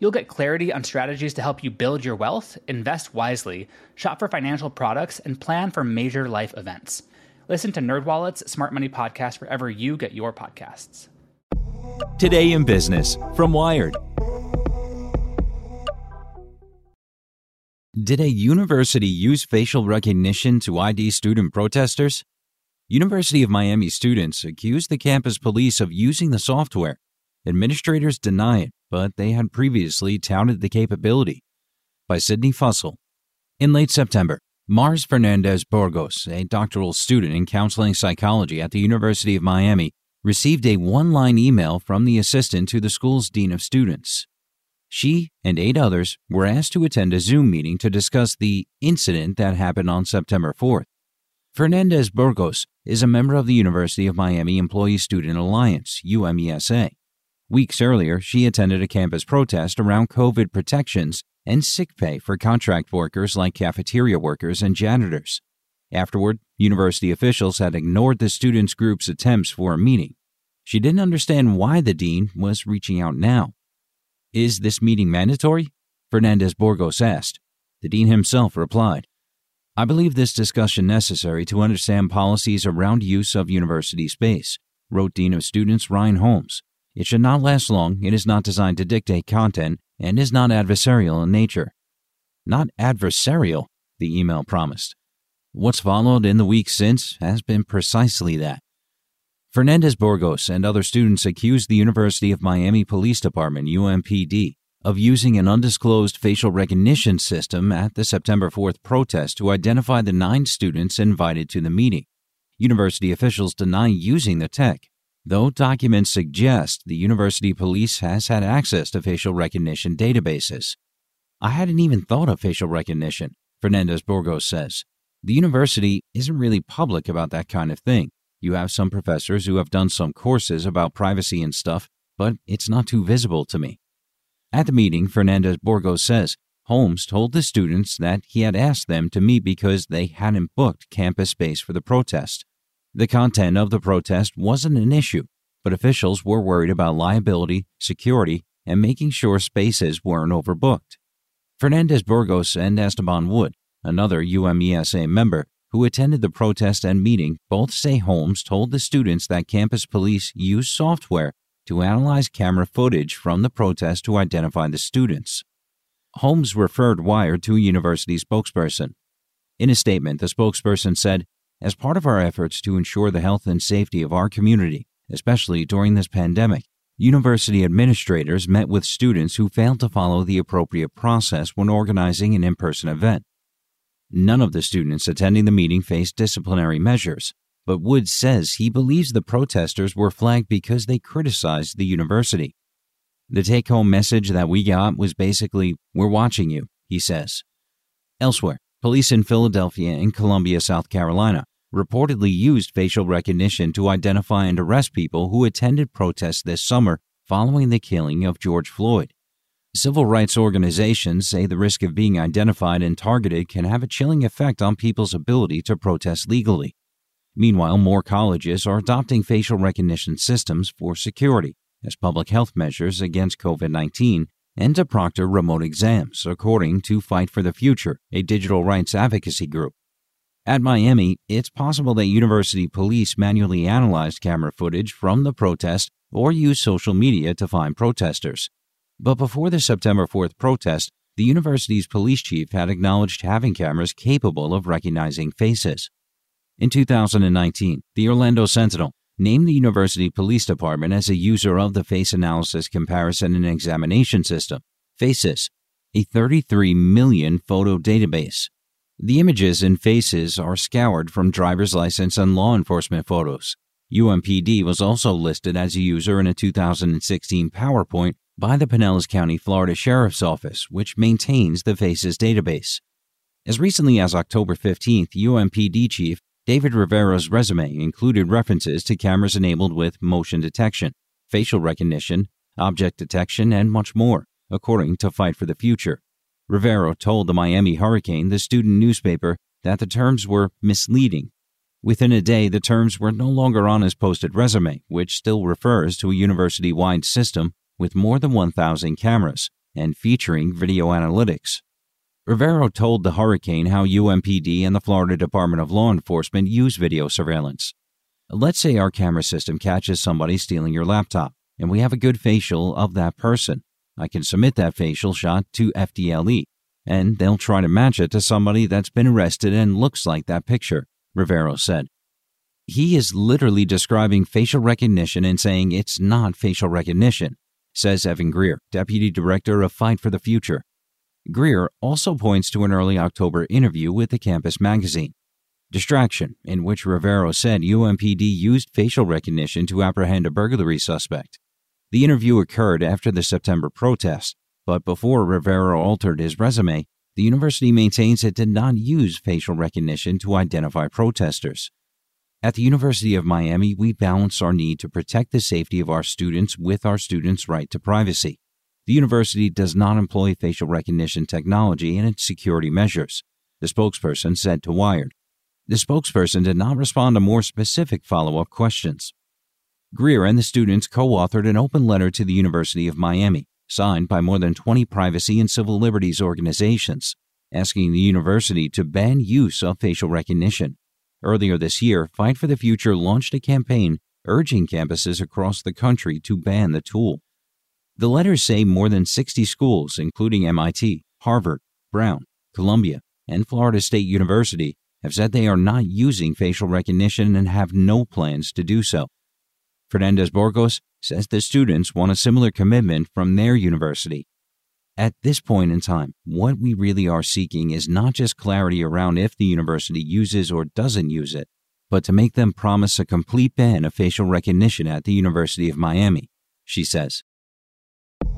You'll get clarity on strategies to help you build your wealth, invest wisely, shop for financial products, and plan for major life events. Listen to NerdWallet's Smart Money Podcast wherever you get your podcasts. Today in Business from Wired. Did a university use facial recognition to ID student protesters? University of Miami students accused the campus police of using the software. Administrators deny it, but they had previously touted the capability. By Sydney Fussell. In late September, Mars Fernandez Burgos, a doctoral student in counseling psychology at the University of Miami, received a one line email from the assistant to the school's dean of students. She and eight others were asked to attend a Zoom meeting to discuss the incident that happened on September 4th. Fernandez Burgos is a member of the University of Miami Employee Student Alliance, UMESA. Weeks earlier, she attended a campus protest around COVID protections and sick pay for contract workers like cafeteria workers and janitors. Afterward, university officials had ignored the students' group's attempts for a meeting. She didn't understand why the dean was reaching out now. Is this meeting mandatory? Fernandez Burgos asked. The dean himself replied, I believe this discussion necessary to understand policies around use of university space, wrote Dean of Students Ryan Holmes. It should not last long, it is not designed to dictate content, and is not adversarial in nature. Not adversarial, the email promised. What's followed in the weeks since has been precisely that. Fernandez Burgos and other students accused the University of Miami Police Department, UMPD, of using an undisclosed facial recognition system at the September 4th protest to identify the nine students invited to the meeting. University officials deny using the tech though documents suggest the university police has had access to facial recognition databases. I hadn't even thought of facial recognition, Fernandez Burgos says. The university isn't really public about that kind of thing. You have some professors who have done some courses about privacy and stuff, but it's not too visible to me. At the meeting, Fernandez Burgos says Holmes told the students that he had asked them to meet because they hadn't booked campus space for the protest. The content of the protest wasn't an issue, but officials were worried about liability, security, and making sure spaces weren't overbooked. Fernandez Burgos and Esteban Wood, another UMESA member who attended the protest and meeting, both say Holmes told the students that campus police use software to analyze camera footage from the protest to identify the students. Holmes referred Wired to a university spokesperson. In a statement, the spokesperson said, as part of our efforts to ensure the health and safety of our community, especially during this pandemic, university administrators met with students who failed to follow the appropriate process when organizing an in person event. None of the students attending the meeting faced disciplinary measures, but Woods says he believes the protesters were flagged because they criticized the university. The take home message that we got was basically, We're watching you, he says. Elsewhere, Police in Philadelphia and Columbia, South Carolina, reportedly used facial recognition to identify and arrest people who attended protests this summer following the killing of George Floyd. Civil rights organizations say the risk of being identified and targeted can have a chilling effect on people's ability to protest legally. Meanwhile, more colleges are adopting facial recognition systems for security as public health measures against COVID 19 and to proctor remote exams, according to Fight for the Future, a digital rights advocacy group. At Miami, it's possible that university police manually analyzed camera footage from the protest or used social media to find protesters. But before the September 4th protest, the university's police chief had acknowledged having cameras capable of recognizing faces. In 2019, the Orlando Sentinel named the University Police Department as a user of the Face Analysis Comparison and Examination System, FACES, a 33 million photo database. The images and faces are scoured from driver's license and law enforcement photos. UMPD was also listed as a user in a 2016 PowerPoint by the Pinellas County, Florida Sheriff's Office, which maintains the Faces database. As recently as October 15th, UMPD Chief David Rivero's resume included references to cameras enabled with motion detection, facial recognition, object detection, and much more, according to Fight for the Future. Rivero told the Miami Hurricane, the student newspaper, that the terms were misleading. Within a day, the terms were no longer on his posted resume, which still refers to a university wide system with more than 1,000 cameras and featuring video analytics. Rivero told the Hurricane how UMPD and the Florida Department of Law Enforcement use video surveillance. Let's say our camera system catches somebody stealing your laptop, and we have a good facial of that person. I can submit that facial shot to FDLE, and they'll try to match it to somebody that's been arrested and looks like that picture, Rivero said. He is literally describing facial recognition and saying it's not facial recognition, says Evan Greer, Deputy Director of Fight for the Future. Greer also points to an early October interview with the campus magazine. Distraction, in which Rivero said UMPD used facial recognition to apprehend a burglary suspect. The interview occurred after the September protests, but before Rivero altered his resume, the university maintains it did not use facial recognition to identify protesters. At the University of Miami, we balance our need to protect the safety of our students with our students' right to privacy. The university does not employ facial recognition technology in its security measures, the spokesperson said to Wired. The spokesperson did not respond to more specific follow up questions. Greer and the students co authored an open letter to the University of Miami, signed by more than 20 privacy and civil liberties organizations, asking the university to ban use of facial recognition. Earlier this year, Fight for the Future launched a campaign urging campuses across the country to ban the tool. The letters say more than 60 schools, including MIT, Harvard, Brown, Columbia, and Florida State University, have said they are not using facial recognition and have no plans to do so. Fernandez Burgos says the students want a similar commitment from their university. At this point in time, what we really are seeking is not just clarity around if the university uses or doesn't use it, but to make them promise a complete ban of facial recognition at the University of Miami, she says.